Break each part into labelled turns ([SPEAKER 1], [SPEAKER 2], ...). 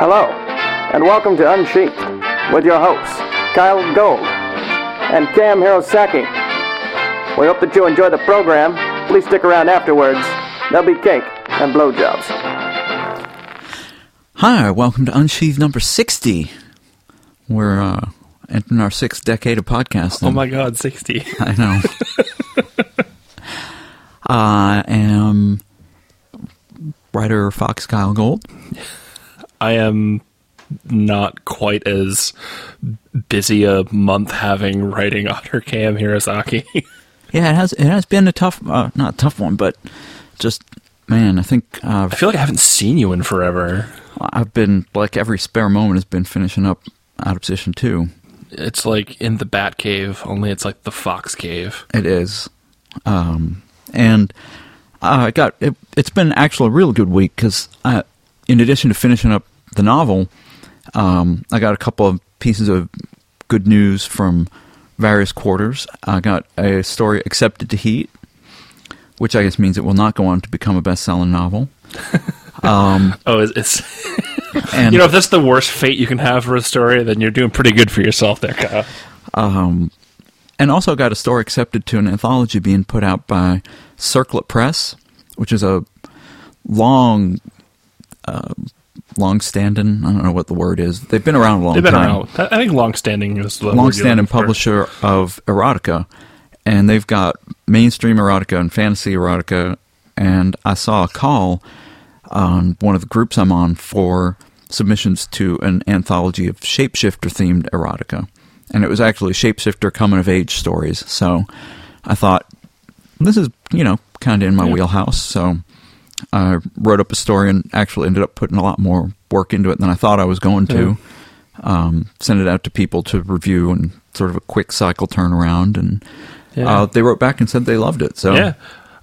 [SPEAKER 1] Hello, and welcome to Unsheathed with your hosts, Kyell Gold and Cam Hirosaki. We hope that you enjoy the program. Please stick around afterwards. There'll be cake and blowjobs.
[SPEAKER 2] Hi, welcome to Unsheathed number 60. We're uh, entering our sixth decade of podcasting.
[SPEAKER 3] Oh my god, 60.
[SPEAKER 2] I know. I am writer Fox Kyell Gold.
[SPEAKER 3] I am not quite as busy a month having writing Otter Cam Hirosaki.
[SPEAKER 2] Yeah, it has it has been a tough, uh, not a tough one, but just man, I think uh,
[SPEAKER 3] I feel like I haven't seen you in forever.
[SPEAKER 2] I've been like every spare moment has been finishing up out of position two.
[SPEAKER 3] It's like in the Bat Cave, only it's like the Fox Cave.
[SPEAKER 2] It is, um, and I got it, it's been actually a real good week because in addition to finishing up the novel, um, I got a couple of pieces of good news from various quarters. I got a story accepted to Heat, which I guess means it will not go on to become a best-selling novel.
[SPEAKER 3] Um, oh, it's, it's and, you know if that's the worst fate you can have for a story, then you're doing pretty good for yourself there, Kyell.
[SPEAKER 2] Um, and also got a story accepted to an anthology being put out by Circlet Press, which is a long, uh, long-standing. I don't know what the word is. They've been around a long
[SPEAKER 3] They've been
[SPEAKER 2] time.
[SPEAKER 3] around. I think long-standing is the
[SPEAKER 2] long-standing publisher of erotica, and they've got mainstream erotica and fantasy erotica. And I saw a call on one of the groups I'm on for submissions to an anthology of shapeshifter-themed erotica, and it was actually shapeshifter coming-of-age stories. So I thought this is you know kind of in my
[SPEAKER 3] Yeah.
[SPEAKER 2] wheelhouse. So I wrote up a story and actually ended up putting a lot more work into it than I thought I was going to. Um, sent it out to people to review and sort of a quick cycle turnaround, and
[SPEAKER 3] Yeah.
[SPEAKER 2] uh, they wrote back and said they loved it. So
[SPEAKER 3] Yeah.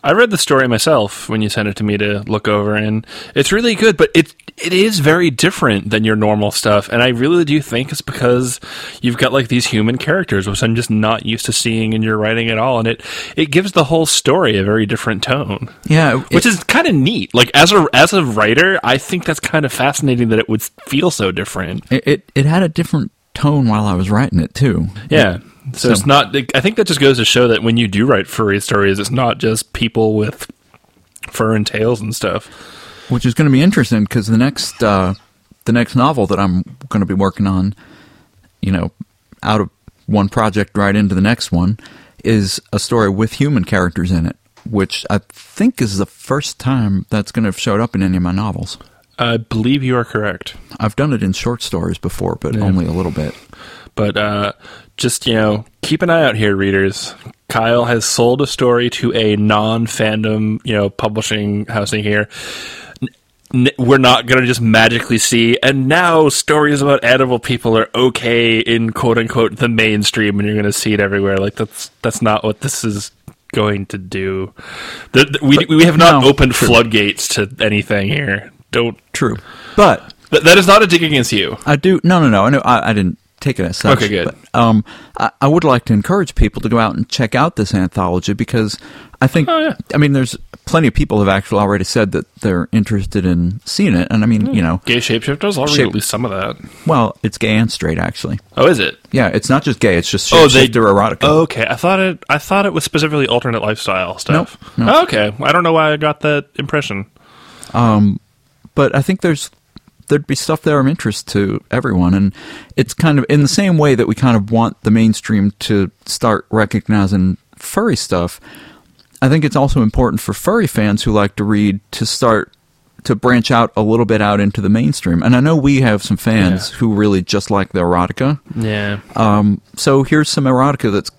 [SPEAKER 3] I read the story myself when you sent it to me to look over, and it's really good. But it it is very different than your normal stuff, and I really do think it's because you've got like these human characters, which I'm just not used to seeing in your writing at all, and it it gives the whole story a very different tone,
[SPEAKER 2] yeah,
[SPEAKER 3] which is kind of neat. Like as a as a writer, I think that's kind of fascinating that it would feel so different.
[SPEAKER 2] it, it it had a different tone while I was writing it too.
[SPEAKER 3] Yeah. So,
[SPEAKER 2] So-
[SPEAKER 3] it's not. I think that just goes to show that when you do write furry stories, it's not just people with fur and tails and stuff.
[SPEAKER 2] which is going to be interesting because the next uh, the next novel that I'm going to be working on, you know, out of one project right into the next one, is a story with human characters in it, which I think is the first time that's going to have showed up in any of my novels.
[SPEAKER 3] I believe you are correct,
[SPEAKER 2] I've done it in short stories before, but only a little bit.
[SPEAKER 3] But uh, just you know, keep an eye out here, readers. Kyell has sold a story to a non-fandom, you know, publishing house in here. N- we're not going to just magically see, and now stories about animal people are okay in quote unquote the mainstream, and you're going to see it everywhere. Like that's that's not what this is going to do. The, the- we we have not
[SPEAKER 2] no,
[SPEAKER 3] opened
[SPEAKER 2] true.
[SPEAKER 3] floodgates to anything here. Don't.
[SPEAKER 2] True, but
[SPEAKER 3] That, that is not a dig against you.
[SPEAKER 2] I do. No, no, no. I know. I, I didn't take it as such.
[SPEAKER 3] Okay, good.
[SPEAKER 2] But, um, I, I would like to encourage people to go out and check out this anthology because I think.
[SPEAKER 3] Oh, yeah.
[SPEAKER 2] I mean, there's plenty of people have actually already said that they're interested in seeing it, and I mean, you know,
[SPEAKER 3] Gay shapeshifters. I'll read
[SPEAKER 2] Shape-
[SPEAKER 3] at least some of that.
[SPEAKER 2] well, it's gay and straight actually.
[SPEAKER 3] Oh, is it?
[SPEAKER 2] Yeah, it's not just gay; it's just
[SPEAKER 3] Oh, they-
[SPEAKER 2] erotica.
[SPEAKER 3] Oh, okay. I thought it. I thought it was specifically alternate lifestyle stuff.
[SPEAKER 2] Nope, nope.
[SPEAKER 3] Oh, okay. I don't know why I got that impression.
[SPEAKER 2] Um, but I think there's there'd be stuff there of interest to everyone, and it's kind of in the same way that we kind of want the mainstream to start recognizing furry stuff. I think it's also important for furry fans who like to read to start to branch out a little bit out into the mainstream. And I know we have some fans
[SPEAKER 3] Yeah.
[SPEAKER 2] who really just like the erotica.
[SPEAKER 3] Yeah.
[SPEAKER 2] Um, so here's some erotica that's,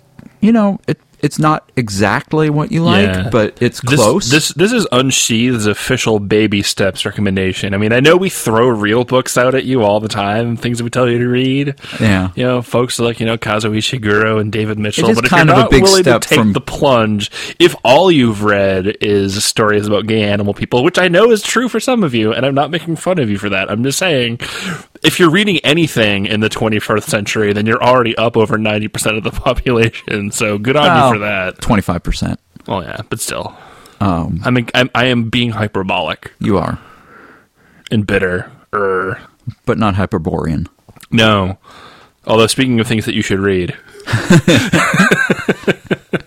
[SPEAKER 2] you know, it it's not exactly what you like,
[SPEAKER 3] Yeah.
[SPEAKER 2] but it's close.
[SPEAKER 3] This this is Unsheathed's official baby steps recommendation. I mean, I know we throw real books out at you all the time, things that we tell you to read.
[SPEAKER 2] yeah.
[SPEAKER 3] You know, folks like you know Kazuo Ishiguro and David Mitchell. but if
[SPEAKER 2] kind
[SPEAKER 3] you're
[SPEAKER 2] of a
[SPEAKER 3] not
[SPEAKER 2] big
[SPEAKER 3] willing
[SPEAKER 2] step
[SPEAKER 3] to take
[SPEAKER 2] from-
[SPEAKER 3] the plunge, if all you've read is stories about gay animal people, which I know is true for some of you, and I'm not making fun of you for that. I'm just saying, if you're reading anything in the 21st century, then you're already up over 90% of the population. So good on
[SPEAKER 2] Well,
[SPEAKER 3] you for that.
[SPEAKER 2] Twenty five percent.
[SPEAKER 3] Well, yeah, but still,
[SPEAKER 2] Um,
[SPEAKER 3] I mean, I'm, I am being hyperbolic
[SPEAKER 2] you are.
[SPEAKER 3] and bitter Er.
[SPEAKER 2] but not Hyperborean.
[SPEAKER 3] No. Although speaking of things that you should read,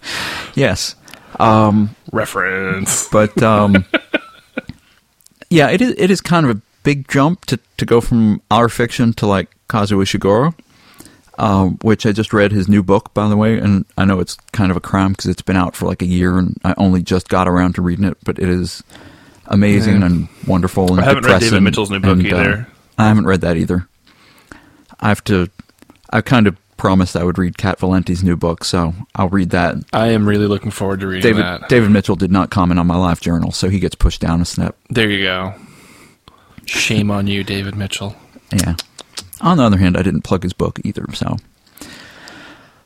[SPEAKER 2] Yes, Um,
[SPEAKER 3] reference.
[SPEAKER 2] but um, yeah, it is. It is kind of a big jump to to go from our fiction to like Kazuo Ishiguro, um, which I just read his new book, by the way, and I know it's kind of a crime because it's been out for like a year, and I only just got around to reading it, but it is amazing
[SPEAKER 3] Yeah.
[SPEAKER 2] and wonderful. And
[SPEAKER 3] I haven't read David
[SPEAKER 2] depressing,
[SPEAKER 3] Mitchell's new book
[SPEAKER 2] and, uh,
[SPEAKER 3] either.
[SPEAKER 2] I haven't read that either. I have to. I kind of promised I would read Cat Valente's new book, so I'll read that.
[SPEAKER 3] I am really looking forward to reading
[SPEAKER 2] David
[SPEAKER 3] that.
[SPEAKER 2] David Mitchell did not comment on my LiveJournal, so he gets pushed down a step.
[SPEAKER 3] There you go. Shame on you, David Mitchell.
[SPEAKER 2] Yeah. On the other hand, I didn't plug his book either, so.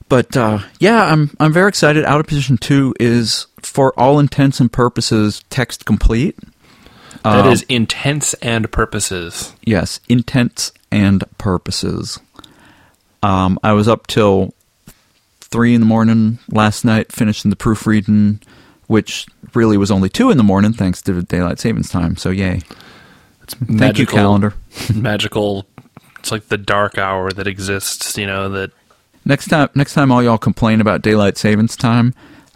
[SPEAKER 2] But uh, yeah, I'm I'm very excited. Out of Position Two is, for all intents and purposes, text complete.
[SPEAKER 3] That
[SPEAKER 2] Um,
[SPEAKER 3] is intents and purposes.
[SPEAKER 2] Yes, intents and purposes. Um, I was up till three in the morning last night, finishing the proofreading, which really was only two in the morning, thanks to daylight savings time. So yay! Thank you,
[SPEAKER 3] Magical-
[SPEAKER 2] calendar.
[SPEAKER 3] magical. It's like the dark hour that exists. You know that.
[SPEAKER 2] Next time, next time, all y'all complain about daylight savings time.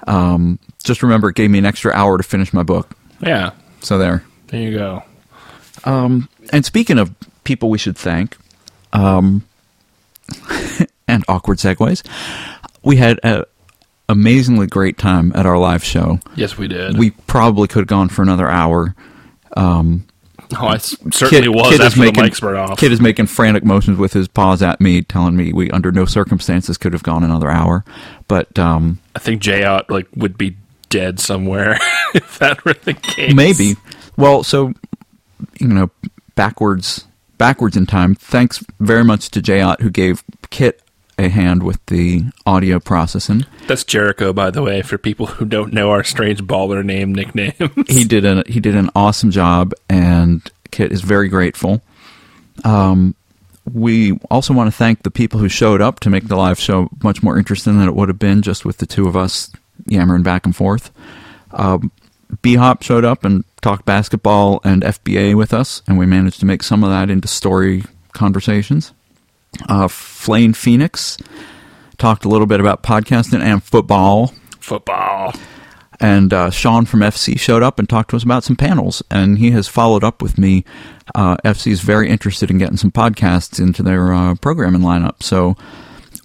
[SPEAKER 2] Um, just remember, it gave me an extra hour to finish my book.
[SPEAKER 3] Yeah.
[SPEAKER 2] So there.
[SPEAKER 3] There you go.
[SPEAKER 2] And speaking of people we should thank, um, and awkward segues, we had an amazingly great time at our live show.
[SPEAKER 3] Yes, we did.
[SPEAKER 2] We probably could have gone for another hour.
[SPEAKER 3] Oh, I certainly was
[SPEAKER 2] is
[SPEAKER 3] after
[SPEAKER 2] making,
[SPEAKER 3] the mics were off.
[SPEAKER 2] Kit is making frantic motions with his paws at me, telling me we under no circumstances could have gone another hour. But um,
[SPEAKER 3] I think Jay out like would be dead somewhere if that were the case.
[SPEAKER 2] Maybe. Well, so you know, backwards backwards in time. Thanks very much to Jayot who gave Kit a hand with the audio processing.
[SPEAKER 3] That's Jericho, by the way, for people who don't know our strange baller name nickname.
[SPEAKER 2] He did an he did an awesome job, and Kit is very grateful. Um, we also want to thank the people who showed up to make the live show much more interesting than it would have been just with the two of us yammering back and forth. Um, B Hop showed up and talked basketball and FBA with us, and we managed to make some of that into story conversations. Uh, Flane Phoenix talked a little bit about podcasting and football.
[SPEAKER 3] Football.
[SPEAKER 2] And uh, Sean from FC showed up and talked to us about some panels, and he has followed up with me. Uh, FC is very interested in getting some podcasts into their uh, programming lineup, so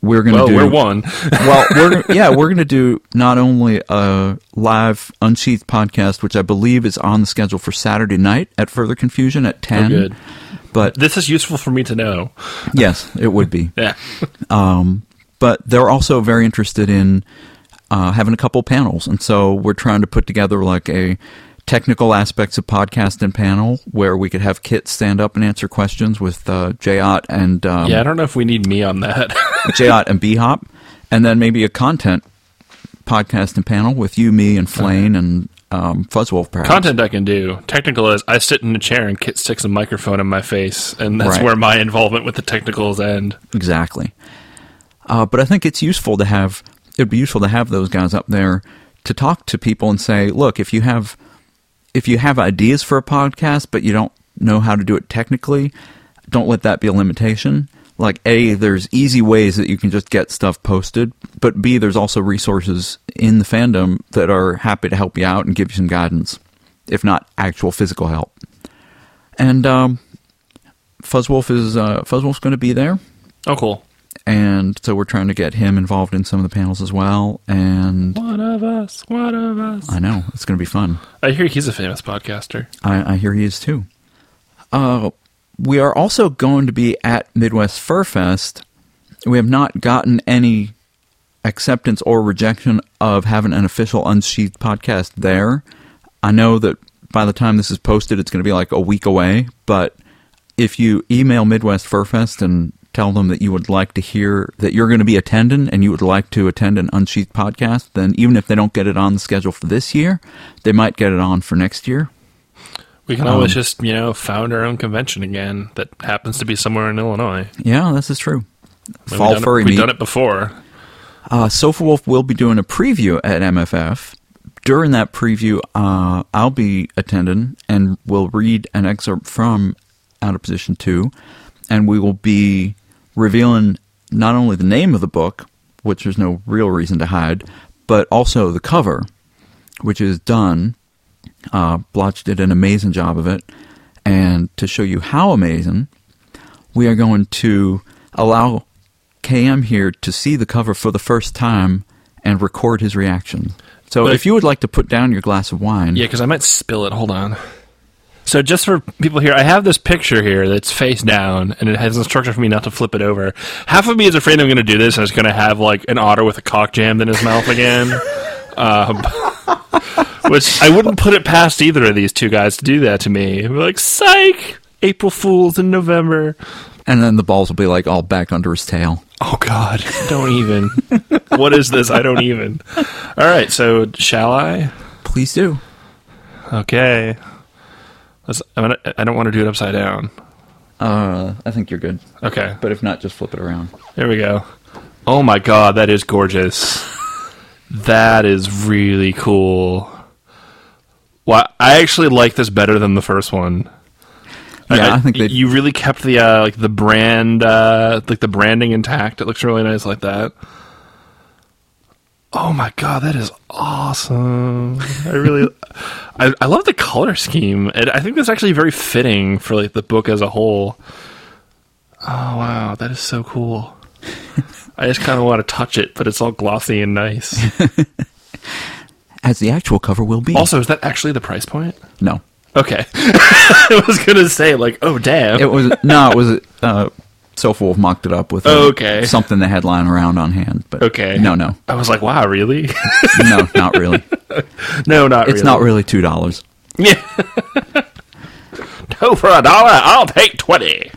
[SPEAKER 2] we're going to
[SPEAKER 3] Well,
[SPEAKER 2] do.
[SPEAKER 3] we're one.
[SPEAKER 2] well, we're yeah, we're going to do not only a live Unsheathed podcast, which I believe is on the schedule for Saturday night at Further Confusion at ten.
[SPEAKER 3] Oh, good.
[SPEAKER 2] But
[SPEAKER 3] This is useful for me to know.
[SPEAKER 2] yes, it would be.
[SPEAKER 3] Yeah.
[SPEAKER 2] but they're also very interested in uh, having a couple panels, and so we're trying to put together like a technical aspects of podcasting panel where we could have Kit stand up and answer questions with uh, Jayot and um,
[SPEAKER 3] Yeah, I don't know if we need me on that.
[SPEAKER 2] Jayot and B Hop, and then maybe a content podcasting panel with you, me, and Flane and um, Fuzzwolf. Perhaps
[SPEAKER 3] Content I can do. Technical is I sit in a chair and Kit sticks a microphone in my face, and that's
[SPEAKER 2] Right.
[SPEAKER 3] where my involvement with the technicals end.
[SPEAKER 2] Exactly. Uh, but I think it's useful to have. It'd be useful to have those guys up there to talk to people and say, look, if you have, if you have ideas for a podcast, but you don't know how to do it technically, don't let that be a limitation. Like a, there's easy ways that you can just get stuff posted, but b, there's also resources in the fandom that are happy to help you out and give you some guidance, if not actual physical help. And um, Fuzzwolf is uh, Fuzzwolf's going to be there
[SPEAKER 3] Oh, cool.
[SPEAKER 2] and so we're trying to get him involved in some of the panels as well. And
[SPEAKER 3] One of us. One of us.
[SPEAKER 2] I know it's going to be fun.
[SPEAKER 3] I hear he's a famous podcaster.
[SPEAKER 2] I, I hear he is too. Uh, we are also going to be at Midwest Fur Fest. We have not gotten any acceptance or rejection of having an official Unsheathed podcast there. I know that by the time this is posted, it's going to be like a week away. But if you email Midwest Fur Fest and tell them that you would like to hear that you're going to be attending and you would like to attend an Unsheathed podcast, then even if they don't get it on the schedule for this year, they might get it on for next year.
[SPEAKER 3] We can always just, you know, found our own convention again that happens to be somewhere in Illinois.
[SPEAKER 2] Yeah, this is true.
[SPEAKER 3] We've
[SPEAKER 2] Fall
[SPEAKER 3] done it-
[SPEAKER 2] furry
[SPEAKER 3] We've
[SPEAKER 2] meet.
[SPEAKER 3] done it before.
[SPEAKER 2] Uh, Sofawolf will be doing a preview at MFF. During that preview, uh, I'll be attending and will read an excerpt from out of position two, and we will be revealing not only the name of the book, which there's no real reason to hide, but also the cover, which is done. Uh, Blotch did an amazing job of it, and to show you how amazing, we are going to allow KM here to see the cover for the first time and record his reaction. So,
[SPEAKER 3] But-
[SPEAKER 2] if you would like to put down your glass of wine,
[SPEAKER 3] Yeah, because I might spill it. Hold on. So just for people here, I have this picture here that's face down, and it has instruction for me not to flip it over. Half of me is afraid I'm going to do this, and it's going to have like an otter with a cock jammed in his mouth again. um, which I wouldn't put it past either of these two guys to do that to me. Be like, psych! April Fools in November.
[SPEAKER 2] and then the balls will be like all back under his tail.
[SPEAKER 3] Oh God! Don't even. what is this? I don't even. All right. So shall I?
[SPEAKER 2] Please do.
[SPEAKER 3] Okay. Let's, I'm gonna, I don't want to do it upside down.
[SPEAKER 2] Uh, I think you're good.
[SPEAKER 3] Okay.
[SPEAKER 2] But if not, just flip it around.
[SPEAKER 3] There we go. Oh my god, that is gorgeous. That is really cool. Wow, I actually like this better than the first one.
[SPEAKER 2] Yeah, I think they-
[SPEAKER 3] you really kept the uh, like the brand uh, like the branding intact. It looks really nice like that. Oh my god, that is awesome! I really, I, I love the color scheme. And I think that's actually very fitting for like the book as a whole. Oh wow, that is so cool. I just kind of want to touch it, but it's all glossy and nice.
[SPEAKER 2] As the actual cover will be.
[SPEAKER 3] also, is that actually the price point?
[SPEAKER 2] no.
[SPEAKER 3] Okay, I was gonna say like, oh damn,
[SPEAKER 2] It was no, it was uh Wolf mocked it up with
[SPEAKER 3] Oh,
[SPEAKER 2] uh,
[SPEAKER 3] okay.
[SPEAKER 2] something the headline around on hand. But
[SPEAKER 3] Okay.
[SPEAKER 2] no, no,
[SPEAKER 3] I was like, wow, really?
[SPEAKER 2] no, not really.
[SPEAKER 3] no, not
[SPEAKER 2] It's
[SPEAKER 3] really.
[SPEAKER 2] not really two dollars.
[SPEAKER 3] Yeah. Two for a dollar, I'll take twenty.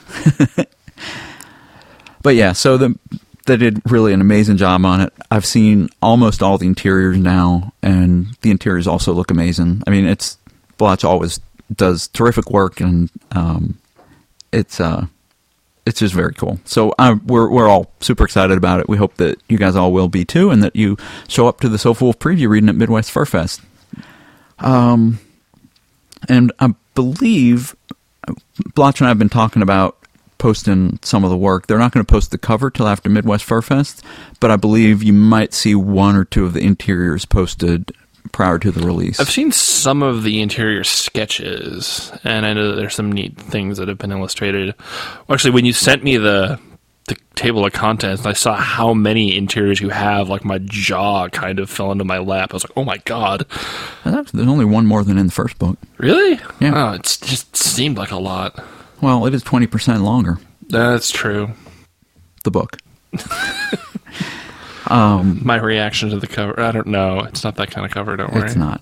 [SPEAKER 2] But yeah, so the they did really an amazing job on it. I've seen almost all the interiors now, and the interiors also look amazing. I mean, it's Blotch always does terrific work, and um, it's uh, it's just very cool. So uh, we're we're all super excited about it. We hope that you guys all will be too, and that you show up to the Sofawolf preview reading at Midwest Fur Fest. Um, and I believe Blotch and I have been talking about posting some of the work. They're not going to post the cover till after Midwest Fur Fest, but I believe you might see one or two of the interiors posted prior to the release.
[SPEAKER 3] I've seen some of the interior sketches, and I know that there's some neat things that have been illustrated. Actually, when you sent me the the table of contents, I saw how many interiors you have. Like my jaw kind of fell into my lap. I was like, "Oh my god,
[SPEAKER 2] There's only one more than in the first book.
[SPEAKER 3] really?"
[SPEAKER 2] Yeah.
[SPEAKER 3] Oh, it just seemed like a lot.
[SPEAKER 2] Well, it is 20% longer,
[SPEAKER 3] That's true.
[SPEAKER 2] the book.
[SPEAKER 3] um, My reaction to the cover, I don't know. It's not that kind of cover. Don't worry.
[SPEAKER 2] It's not.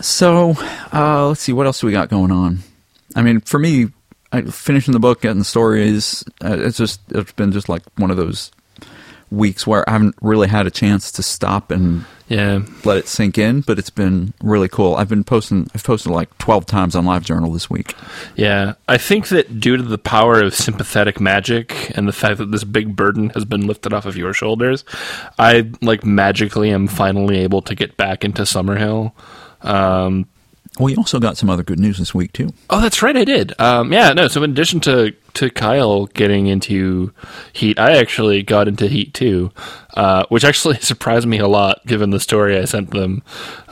[SPEAKER 2] So, uh, let's see, what else do we got going on? I mean, for me, I, finishing the book, getting the stories, uh, it's just, it's been just like one of those weeks where I haven't really had a chance to stop and
[SPEAKER 3] Yeah.
[SPEAKER 2] let it sink in, but it's been really cool. I've been posting, I've posted like 12 times on LiveJournal this week.
[SPEAKER 3] Yeah, I think that due to the power of sympathetic magic and the fact that this big burden has been lifted off of your shoulders, I like magically am finally able to get back into Summerhill. Um,
[SPEAKER 2] Well, you also got some other good news this week, too.
[SPEAKER 3] oh, that's right, I did. Um, yeah, no. So in addition to to Kyell getting into Heat, I actually got into Heat too, uh, which actually surprised me a lot given the story I sent them.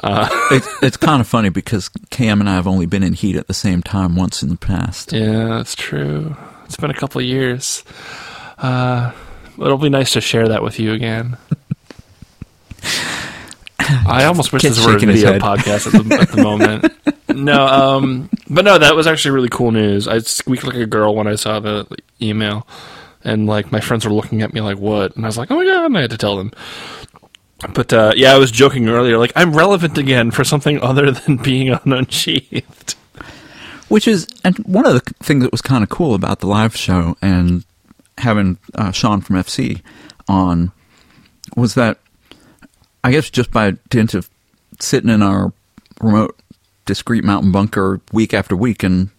[SPEAKER 3] Uh,
[SPEAKER 2] It's, it's kind of funny because Cam and I have only been in Heat at the same time once in the past.
[SPEAKER 3] Yeah, that's true. It's been a couple of years. Uh, it'll be nice to share that with you again. I almost wish
[SPEAKER 2] Kit's
[SPEAKER 3] this were a video podcast at the, at the moment. No, um, but no, that was actually really cool news. I squeaked like a girl when I saw the email, and like my friends were looking at me like, "What?" And I was like, "Oh my god!" And I had to tell them. But uh, yeah, I was joking earlier, like I'm relevant again for something other than being on Unsheathed.
[SPEAKER 2] Which is, and one of the things that was kind of cool about the live show and having uh, Sean from FC on was that I guess just by dint of sitting in our remote, discreet mountain bunker week after week and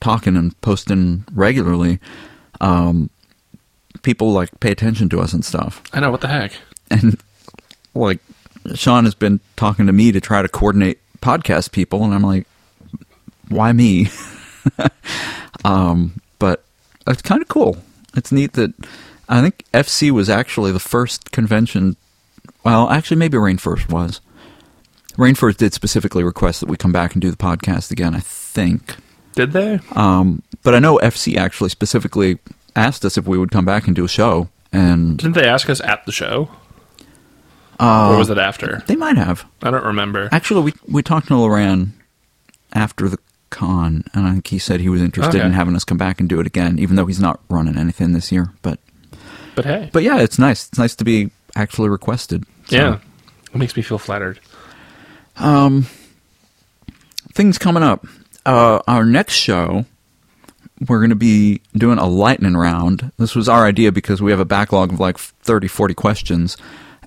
[SPEAKER 2] talking and posting regularly, um, people like pay attention to us and stuff.
[SPEAKER 3] I know what the heck.
[SPEAKER 2] and like Sean has been talking to me to try to coordinate podcast people, and I'm like, why me? Um, but it's kind of cool. It's neat that I think FC was actually the first convention. Well, actually, maybe Rainforest was. Rainforest did specifically request that we come back and do the podcast again. I think.
[SPEAKER 3] Did they?
[SPEAKER 2] Um, but I know FC actually specifically asked us if we would come back and do a show, and
[SPEAKER 3] Didn't they ask us at the show?
[SPEAKER 2] uh,
[SPEAKER 3] or was it after?
[SPEAKER 2] they might have.
[SPEAKER 3] I don't remember.
[SPEAKER 2] Actually, we we talked to Loran after the con, and I think he said he was interested
[SPEAKER 3] Okay.
[SPEAKER 2] in having us come back and do it again, even though he's not running anything this year. But
[SPEAKER 3] But hey,
[SPEAKER 2] but yeah, it's nice. It's nice to be actually requested. So,
[SPEAKER 3] yeah, it makes me feel flattered.
[SPEAKER 2] Um, things coming up. Uh, our next show, we're going to be doing a lightning round. This was our idea because we have a backlog of like 30, 40 questions.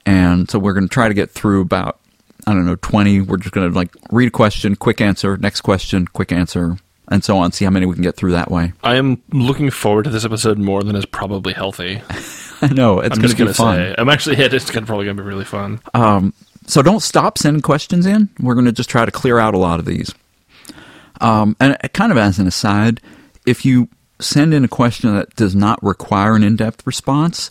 [SPEAKER 2] And so we're going to try to get through about, I don't know, 20. We're just going to like read a question, quick answer, next question, quick answer, and so on. See how many we can get through that way.
[SPEAKER 3] I am looking forward to this episode more than is probably healthy.
[SPEAKER 2] I know, it's
[SPEAKER 3] I'm
[SPEAKER 2] going to be fun.
[SPEAKER 3] say, I'm actually yeah, it's gonna, probably gonna be really fun.
[SPEAKER 2] Um, so don't stop sending questions in. We're going to just try to clear out a lot of these. Um, and kind of as an aside, if you send in a question that does not require an in-depth response,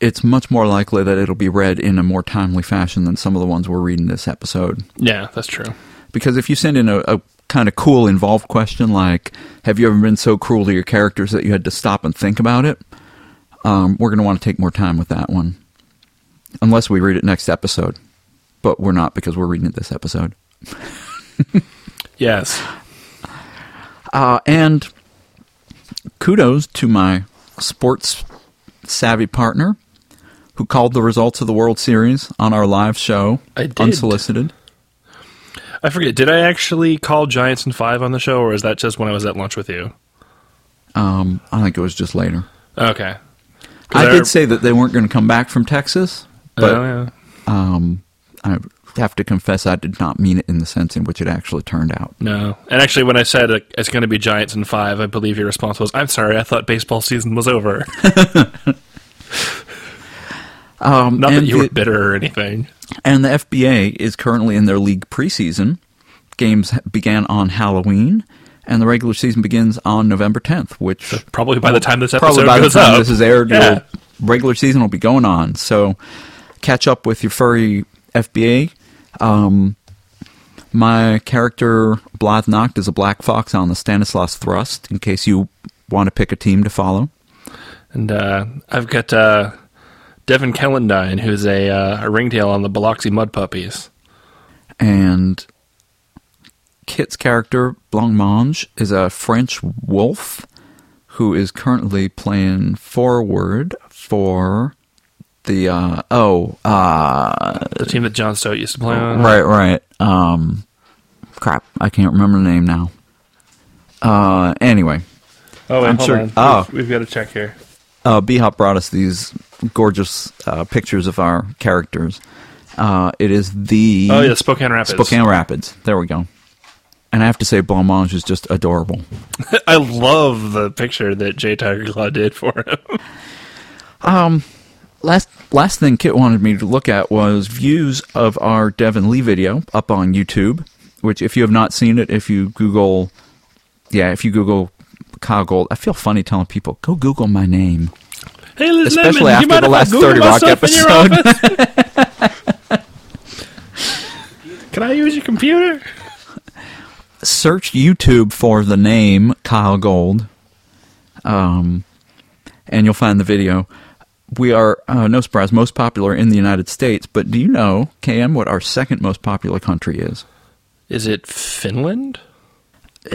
[SPEAKER 2] it's much more likely that it'll be read in a more timely fashion than some of the ones we're reading this episode.
[SPEAKER 3] Yeah, that's true.
[SPEAKER 2] Because if you send in a, a kind of cool, involved question like, "Have you ever been so cruel to your characters that you had to stop and think about it?" Um, we're going to want to take more time with that one, unless we read it next episode. But we're not because we're reading it this episode.
[SPEAKER 3] Yes,
[SPEAKER 2] Uh, and kudos to my sports savvy partner who called the results of the World Series on our live show unsolicited.
[SPEAKER 3] I forget. Did I actually call Giants in five on the show, or is that just when I was at lunch with you?
[SPEAKER 2] Um, I think it was just later.
[SPEAKER 3] Okay.
[SPEAKER 2] I did say that they weren't going to come back from Texas, but
[SPEAKER 3] Oh, yeah.
[SPEAKER 2] um, I have to confess I did not mean it in the sense in which it actually turned out.
[SPEAKER 3] No. And actually, when I said uh, it's going to be Giants in five, I believe your response was, "I'm sorry, I thought baseball season was over."
[SPEAKER 2] Um,
[SPEAKER 3] Not that you were bitter or anything.
[SPEAKER 2] And the FBA is currently in their league preseason. Games began on Halloween, and the regular season begins on November 10th, which
[SPEAKER 3] Probably by the time this episode probably
[SPEAKER 2] by the time
[SPEAKER 3] up.
[SPEAKER 2] this is aired,
[SPEAKER 3] Yeah.
[SPEAKER 2] regular season will be going on. So catch up with your furry FBA. Um, my character Blythe Noct is a black fox on the Stanislaus Thrust. In case you want to pick a team to follow.
[SPEAKER 3] And uh, I've got uh, Devin Kellendine, who's a, uh, a ringtail on the Biloxi Mud Puppies.
[SPEAKER 2] and Kit's character Blancmange is a French wolf who is currently playing forward for the uh, oh uh,
[SPEAKER 3] The team that John Stott used to play on.
[SPEAKER 2] right right um crap I can't remember the name now. Uh, anyway,
[SPEAKER 3] Oh, wait,
[SPEAKER 2] I'm
[SPEAKER 3] hold
[SPEAKER 2] sure-
[SPEAKER 3] on.
[SPEAKER 2] oh.
[SPEAKER 3] We've, we've got to check here.
[SPEAKER 2] uh, B Hop brought us these gorgeous uh, pictures of our characters. Uh, it is the
[SPEAKER 3] Oh, yeah, Spokane Rapids.
[SPEAKER 2] Spokane Rapids. There we go. And I have to say, Blancmange is just adorable.
[SPEAKER 3] I love the picture that Jay Tiger Claw did for him.
[SPEAKER 2] um, Last last thing Kit wanted me to look at was views of our Devon Lee video up on YouTube. Which, if you have not seen it, if you Google, yeah, if you Google Kyell Gold, I feel funny telling people go Google my name,
[SPEAKER 3] Hey, Liz
[SPEAKER 2] especially
[SPEAKER 3] Lemon,
[SPEAKER 2] after the last Thirty Rock episode.
[SPEAKER 3] Can I use your computer?
[SPEAKER 2] Search YouTube for the name Kyell Gold, um, and you'll find the video. We are, uh, no surprise, most popular in the United States. But do you know, KM, what our second most popular country is?
[SPEAKER 3] Is it Finland?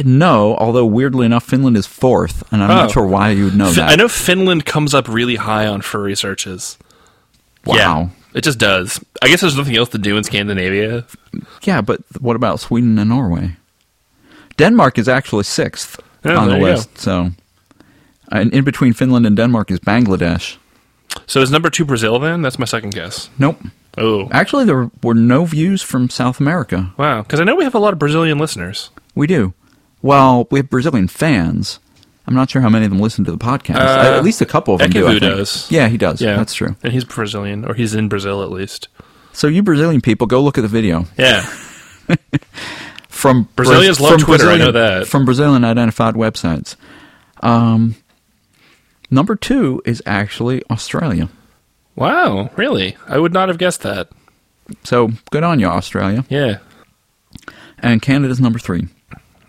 [SPEAKER 2] No, although weirdly enough, Finland is fourth, and I'm
[SPEAKER 3] Oh.
[SPEAKER 2] not sure why you would know that.
[SPEAKER 3] I know Finland comes up really high on furry searches.
[SPEAKER 2] Wow.
[SPEAKER 3] Yeah, it just does. I guess there's nothing else to do in Scandinavia.
[SPEAKER 2] Yeah, but what about Sweden and Norway? Denmark is actually sixth
[SPEAKER 3] Yeah,
[SPEAKER 2] on the
[SPEAKER 3] you go.
[SPEAKER 2] list. So, and in between Finland and Denmark is Bangladesh.
[SPEAKER 3] So is number two Brazil then? That's my second guess.
[SPEAKER 2] Nope.
[SPEAKER 3] Oh,
[SPEAKER 2] Actually, there were no views from South America.
[SPEAKER 3] wow. Because I know we have a lot of Brazilian listeners.
[SPEAKER 2] We do. Well, we have Brazilian fans. I'm not sure how many of them listen to the podcast.
[SPEAKER 3] Uh,
[SPEAKER 2] At least a couple of them do.
[SPEAKER 3] Ekevu
[SPEAKER 2] think.
[SPEAKER 3] does.
[SPEAKER 2] Yeah, he does.
[SPEAKER 3] Yeah,
[SPEAKER 2] that's true.
[SPEAKER 3] And he's Brazilian, or he's in Brazil at least.
[SPEAKER 2] So, you Brazilian people, go look at the video.
[SPEAKER 3] Yeah,
[SPEAKER 2] from
[SPEAKER 3] Brazilians
[SPEAKER 2] Braz-
[SPEAKER 3] love
[SPEAKER 2] from
[SPEAKER 3] Twitter, I know
[SPEAKER 2] Brazilian-
[SPEAKER 3] that.
[SPEAKER 2] from Brazilian identified websites. Um, number two is actually Australia.
[SPEAKER 3] Wow, really? I would not have guessed that.
[SPEAKER 2] So good on you, Australia.
[SPEAKER 3] Yeah.
[SPEAKER 2] And Canada's number three.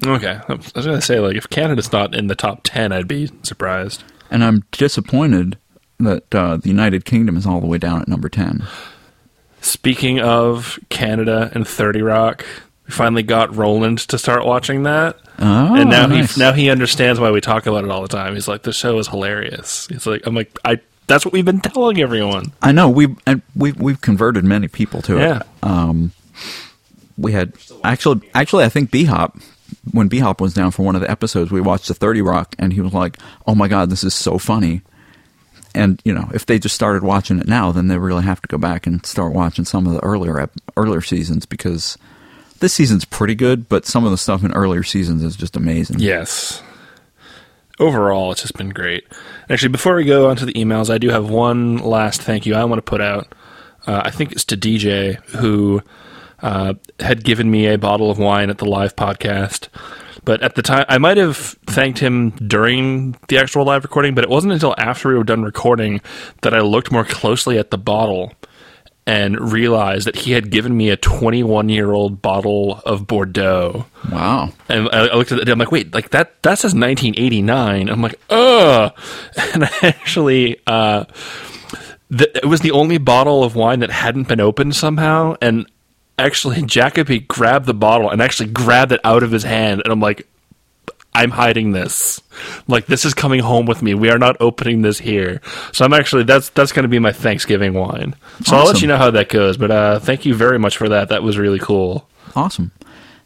[SPEAKER 3] Okay. I was going to say, like, if Canada's not in the top 10, I'd be surprised.
[SPEAKER 2] And I'm disappointed that uh, the United Kingdom is all the way down at number 10.
[SPEAKER 3] Speaking of Canada and 30 Rock, we finally got Roland to start watching that.
[SPEAKER 2] Oh,
[SPEAKER 3] and now
[SPEAKER 2] nice.
[SPEAKER 3] he now he understands why we talk about it all the time. He's like, the show is hilarious. He's like, I'm like, I. That's what we've been telling everyone.
[SPEAKER 2] I know we and we we've converted many people to
[SPEAKER 3] Yeah.
[SPEAKER 2] it. Um, we had actually actually I think B Hop when B Hop was down for one of the episodes we watched the Thirty Rock and he was like, "Oh my god, this is so funny." And you know, if they just started watching it now, then they really have to go back and start watching some of the earlier earlier seasons because this season's pretty good, but some of the stuff in earlier seasons is just amazing.
[SPEAKER 3] Yes. Overall, it's just been great. Actually, before we go on to the emails, I do have one last thank you I want to put out. Uh, I think it's to DJ, who uh, had given me a bottle of wine at the live podcast. But at the time, I might have thanked him during the actual live recording, but it wasn't until after we were done recording that I looked more closely at the bottle and realized that he had given me a 21 year old bottle of Bordeaux.
[SPEAKER 2] Wow.
[SPEAKER 3] And I I looked at it. I'm like, wait, like that? That says 1989. I'm like, ugh. And I actually, uh, th- it was the only bottle of wine that hadn't been opened somehow. And actually, Jacoby grabbed the bottle and actually grabbed it out of his hand. And I'm like, I'm hiding this. Like this is coming home with me. We are not opening this here. So I'm actually that's that's going to be my Thanksgiving wine. So I'll let you know how that goes. But uh, thank you very much for that. That was really cool.
[SPEAKER 2] Awesome.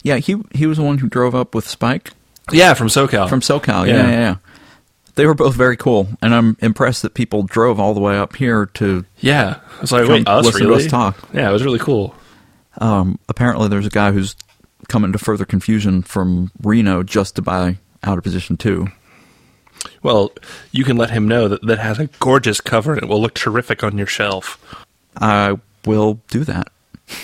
[SPEAKER 2] Yeah, he he was the one who drove up with Spike.
[SPEAKER 3] Yeah, from SoCal.
[SPEAKER 2] From SoCal,
[SPEAKER 3] Yeah.
[SPEAKER 2] yeah. yeah, yeah, They were both very cool, and I'm impressed that people drove all the way up here to.
[SPEAKER 3] Yeah, I was like, wait, us
[SPEAKER 2] listen to us talk.
[SPEAKER 3] Yeah, it was really cool.
[SPEAKER 2] Um, apparently, there's a guy who's come into further confusion from Reno just to buy out of position two.
[SPEAKER 3] Well, you can let him know that that has a gorgeous cover and it will look terrific on your shelf.
[SPEAKER 2] I will do that,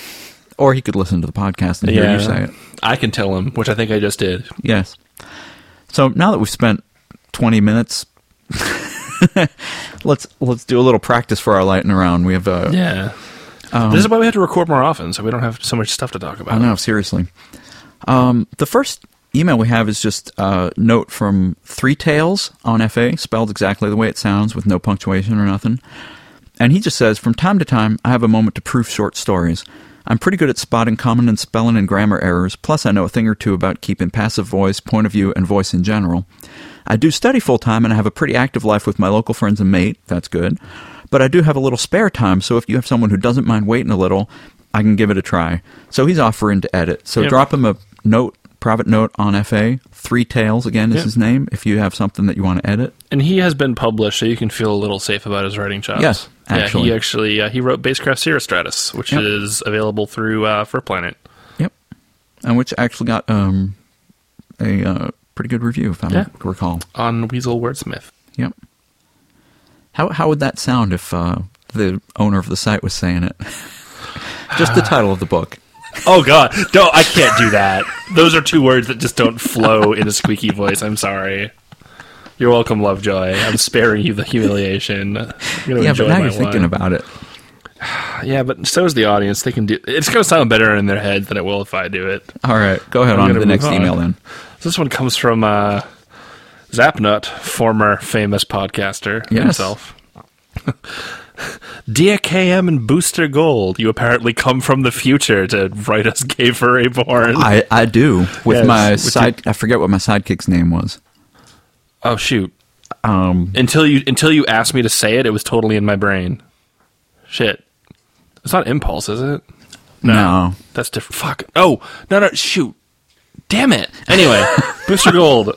[SPEAKER 2] or he could listen to the podcast and hear you say it.
[SPEAKER 3] I can tell him, which I think I just did.
[SPEAKER 2] Yes. So now that we've spent 20 minutes, let's let's do a little practice for our lightning round. We have uh,
[SPEAKER 3] Yeah. This is why we have to record more often, so we don't have so much stuff to talk about.
[SPEAKER 2] I know, seriously. Um, the first email we have is just a note from Three Tails on FA, spelled exactly the way it sounds, with no punctuation or nothing. And he just says, From time to time, I have a moment to proof short stories. I'm pretty good at spotting common and spelling and grammar errors, plus I know a thing or two about keeping passive voice, point of view, and voice in general. I do study full time and I have a pretty active life with my local friends and mate. That's good. But I do have a little spare time, so if you have someone who doesn't mind waiting a little, I can give it a try. So he's offering to edit. So
[SPEAKER 3] Yep.
[SPEAKER 2] drop him a note, private note on FA. Three Tails again is
[SPEAKER 3] Yep.
[SPEAKER 2] his name. If you have something that you want to edit,
[SPEAKER 3] And he has been published, so you can feel a little safe about his writing chops.
[SPEAKER 2] Yes,
[SPEAKER 3] Yeah,
[SPEAKER 2] actually.
[SPEAKER 3] he actually uh, he wrote Basecraft Sierra Stratus, which
[SPEAKER 2] Yep.
[SPEAKER 3] is available through uh, FurPlanet.
[SPEAKER 2] yep, and which actually got um a uh, pretty good review if I
[SPEAKER 3] Yeah.
[SPEAKER 2] recall.
[SPEAKER 3] on Weasel Wordsmith.
[SPEAKER 2] Yep. How how would that sound if uh, the owner of the site was saying it? Just the title of the book.
[SPEAKER 3] Oh God, no, I can't do that. Those are two words that just don't flow in a squeaky voice. I'm sorry. You're welcome, Lovejoy. I'm sparing you the humiliation.
[SPEAKER 2] Yeah, but now you're thinking
[SPEAKER 3] wine.
[SPEAKER 2] about it.
[SPEAKER 3] Yeah, but so is the audience. They can do. It's going to sound better in their head than it will if I do it.
[SPEAKER 2] All right, go ahead
[SPEAKER 3] I'm
[SPEAKER 2] on to the next
[SPEAKER 3] on.
[SPEAKER 2] email then.
[SPEAKER 3] So this one comes from uh, Zapnut, former famous podcaster
[SPEAKER 2] Yes.
[SPEAKER 3] himself. Dear KM and Booster Gold, you apparently come from the future to write us Gay Furry Born.
[SPEAKER 2] I, I do with
[SPEAKER 3] Yes,
[SPEAKER 2] my
[SPEAKER 3] with
[SPEAKER 2] side. I forget what my sidekick's name was.
[SPEAKER 3] oh shoot!
[SPEAKER 2] Um,
[SPEAKER 3] Until you until you asked me to say it, it was totally in my brain. Shit, it's not impulse, is it?
[SPEAKER 2] no.
[SPEAKER 3] That's different. Fuck. Oh, no, no, shoot. Damn it. Anyway, Booster Gold.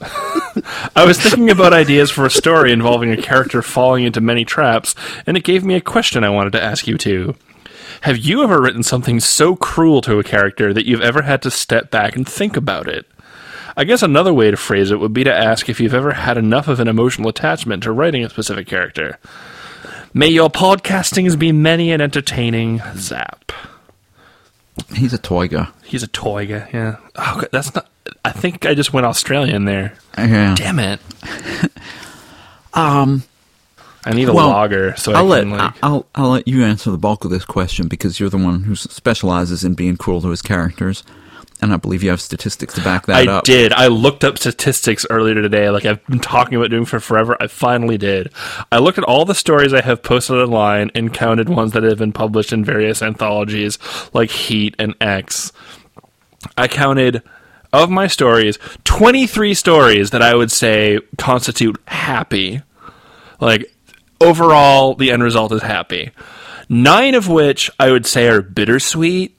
[SPEAKER 3] I was thinking about ideas for a story involving a character falling into many traps, and it gave me a question I wanted to ask you too. Have you ever written something so cruel to a character that you've ever had to step back and think about it? I guess another way to phrase it would be to ask if you've ever had enough of an emotional attachment to writing a specific character. May your podcastings be many and entertaining. Zap.
[SPEAKER 2] He's a toiga.
[SPEAKER 3] He's a toy guy. Yeah. Oh, that's not. I think I just went Australian there.
[SPEAKER 2] Yeah.
[SPEAKER 3] Damn it.
[SPEAKER 2] Um,
[SPEAKER 3] I need a
[SPEAKER 2] Well,
[SPEAKER 3] logger so
[SPEAKER 2] I'll
[SPEAKER 3] I
[SPEAKER 2] let
[SPEAKER 3] like.
[SPEAKER 2] I'll I'll let you answer the bulk of this question because you're the one who specializes in being cruel to his characters, and I believe you have statistics to back that
[SPEAKER 3] I
[SPEAKER 2] up.
[SPEAKER 3] I did. I looked up statistics earlier today. Like I've been talking about doing for forever. I finally did. I looked at all the stories I have posted online and counted ones that have been published in various anthologies like Heat and X. I counted of my stories 23 stories that I would say constitute happy. Like overall the end result is happy. 9 of which I would say are bittersweet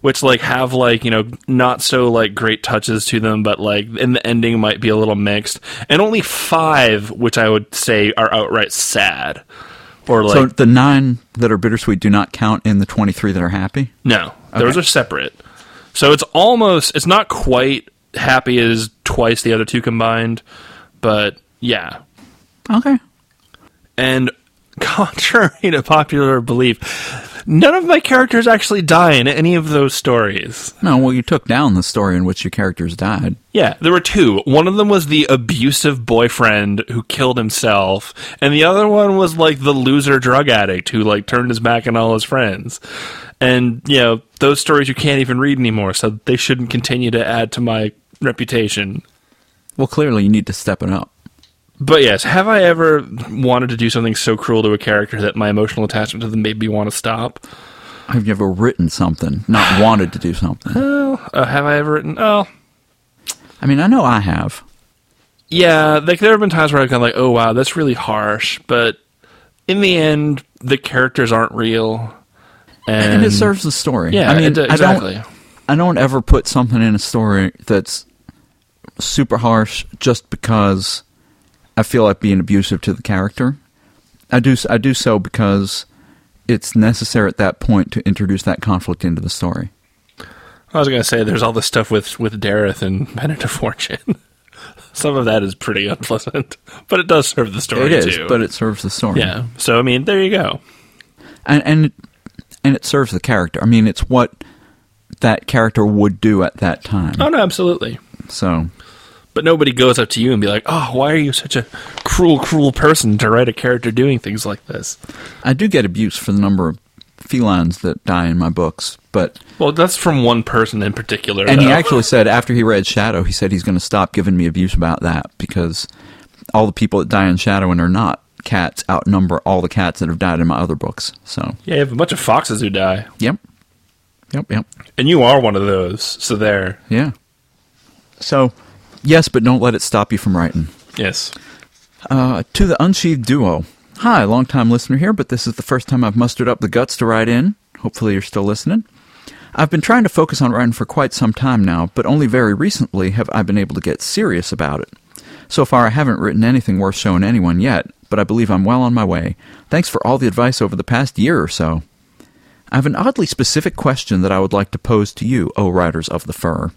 [SPEAKER 3] which like have like you know not so like great touches to them but like in the ending might be a little mixed and only five which i would say are outright sad or like
[SPEAKER 2] so the nine that are bittersweet do not count in the twenty-three that are happy.
[SPEAKER 3] no those
[SPEAKER 2] Okay.
[SPEAKER 3] are separate so it's almost it's not quite happy as twice the other two combined but yeah
[SPEAKER 2] Okay.
[SPEAKER 3] and contrary to popular belief none of my characters actually die in any of those stories
[SPEAKER 2] No, well, you took down the story in which your characters died.
[SPEAKER 3] Yeah, there were two. One of them was the abusive boyfriend who killed himself, and the other one was like the loser drug addict who like turned his back on all his friends. And you know, those stories you can't even read anymore, so they shouldn't continue to add to my reputation.
[SPEAKER 2] Well, clearly you need to step it up.
[SPEAKER 3] But yes, have I ever wanted to do something so cruel to a character that my emotional attachment to them made me want to stop?
[SPEAKER 2] Have you ever written something, not wanted to do something?
[SPEAKER 3] Uh, have I ever written? Oh,
[SPEAKER 2] I mean, I know I have.
[SPEAKER 3] Yeah, like there have been times where I've gone like, "Oh wow, that's really harsh," but in the end, the characters aren't real, and,
[SPEAKER 2] And it serves the story.
[SPEAKER 3] Yeah,
[SPEAKER 2] I mean,
[SPEAKER 3] it- exactly.
[SPEAKER 2] I don't, I don't ever put something in a story that's super harsh just because I feel like being abusive to the character. I do I do so because it's necessary at that point to introduce that conflict into the story.
[SPEAKER 3] I was gonna say there's all this stuff with with Dareth and Benedict Fortune. Some of that is pretty unpleasant, but it does serve the story
[SPEAKER 2] It is,
[SPEAKER 3] too.
[SPEAKER 2] but it serves the story.
[SPEAKER 3] yeah, so I mean, there you go.
[SPEAKER 2] and and and it serves the character. I mean, it's what that character would do at that time.
[SPEAKER 3] Oh no, absolutely.
[SPEAKER 2] So
[SPEAKER 3] But nobody goes up to you and be like, "Oh, why are you such a cruel, cruel person to write a character doing things like this?"
[SPEAKER 2] I do get abuse for the number of felines that die in my books, but
[SPEAKER 3] Well, that's from one person in particular.
[SPEAKER 2] and he actually said after he read Shadow, he said he's going to stop giving me abuse about that because all the people that die in Shadow and are not cats outnumber all the cats that have died in my other books. So,
[SPEAKER 3] yeah, you have a bunch of foxes who die,
[SPEAKER 2] yep, yep, yep,
[SPEAKER 3] and you are one of those. So there.
[SPEAKER 2] yeah. So, yes, but don't let it stop you from writing.
[SPEAKER 3] Yes.
[SPEAKER 2] Uh, to the Unsheathed Duo. Hi, long time listener here, but this is the first time I've mustered up the guts to write in. Hopefully, you're still listening. I've been trying to focus on writing for quite some time now, but only very recently have I been able to get serious about it. So far, I haven't written anything worth showing anyone yet, but I believe I'm well on my way. Thanks for all the advice over the past year or so. I have an oddly specific question that I would like to pose to you, O Riders of the Fur.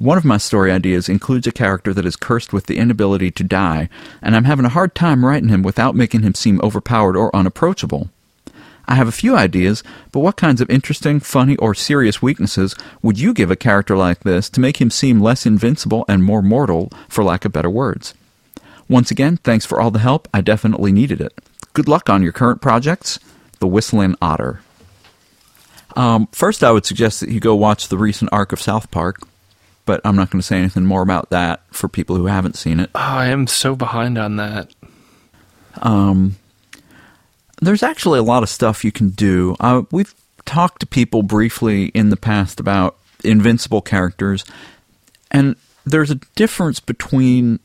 [SPEAKER 2] One of my story ideas includes a character that is cursed with the inability to die, and I'm having a hard time writing him without making him seem overpowered or unapproachable. I have a few ideas, but what kinds of interesting, funny, or serious weaknesses would you give a character like this to make him seem less invincible and more mortal, for lack of better words? Once again, thanks for all the help. I definitely needed it. Good luck on your current projects. The Whistling Otter. Um, first, I would suggest that you go watch the recent arc of South Park, but I'm not going to say anything more about that for people who haven't seen it.
[SPEAKER 3] Oh, I am so behind on that.
[SPEAKER 2] Um, there's actually a lot of stuff you can do. Uh, we've talked to people briefly in the past about invincible characters, and there's a difference between.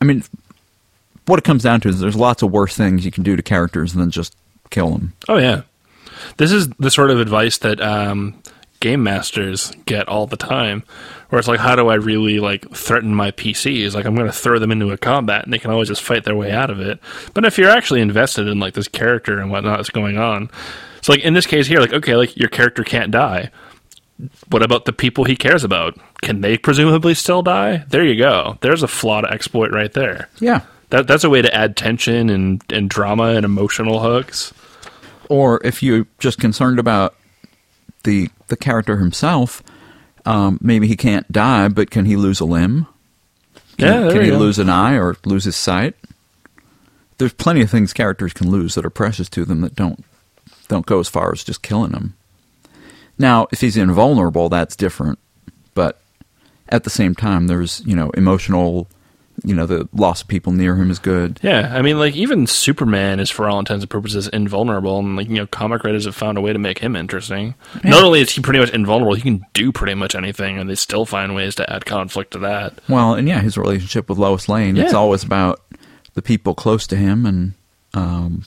[SPEAKER 2] I mean, what it comes down to is there's lots of worse things you can do to characters than just kill them.
[SPEAKER 3] Oh yeah, this is the sort of advice that um, game masters get all the time, where it's like, how do I really like threaten my PCs? Like, I'm going to throw them into a combat, and they can always just fight their way out of it. But if you're actually invested in like this character and whatnot that's going on, so like in this case here, like okay, like your character can't die. What about the people he cares about? Can they presumably still die? There you go. There's a flaw to exploit right there.
[SPEAKER 2] Yeah.
[SPEAKER 3] That that's a way to add tension and, and drama and emotional hooks.
[SPEAKER 2] Or if you're just concerned about the the character himself, um, maybe he can't die, but can he lose a limb? Can,
[SPEAKER 3] Yeah,
[SPEAKER 2] can he
[SPEAKER 3] go.
[SPEAKER 2] lose an eye or lose his sight? There's plenty of things characters can lose that are precious to them that don't don't go as far as just killing them. Now, if he's invulnerable, that's different. But at the same time, there's you know emotional, you know, the loss of people near him is good.
[SPEAKER 3] Yeah, I mean, like even Superman is, for all intents and purposes, invulnerable, and like you know, comic writers have found a way to make him interesting. Not only is he pretty much invulnerable, he can do pretty much anything, and they still find ways to add conflict to that.
[SPEAKER 2] Well, and yeah, his relationship with Lois Lane, it's
[SPEAKER 3] Yeah.
[SPEAKER 2] always about the people close to him and, um,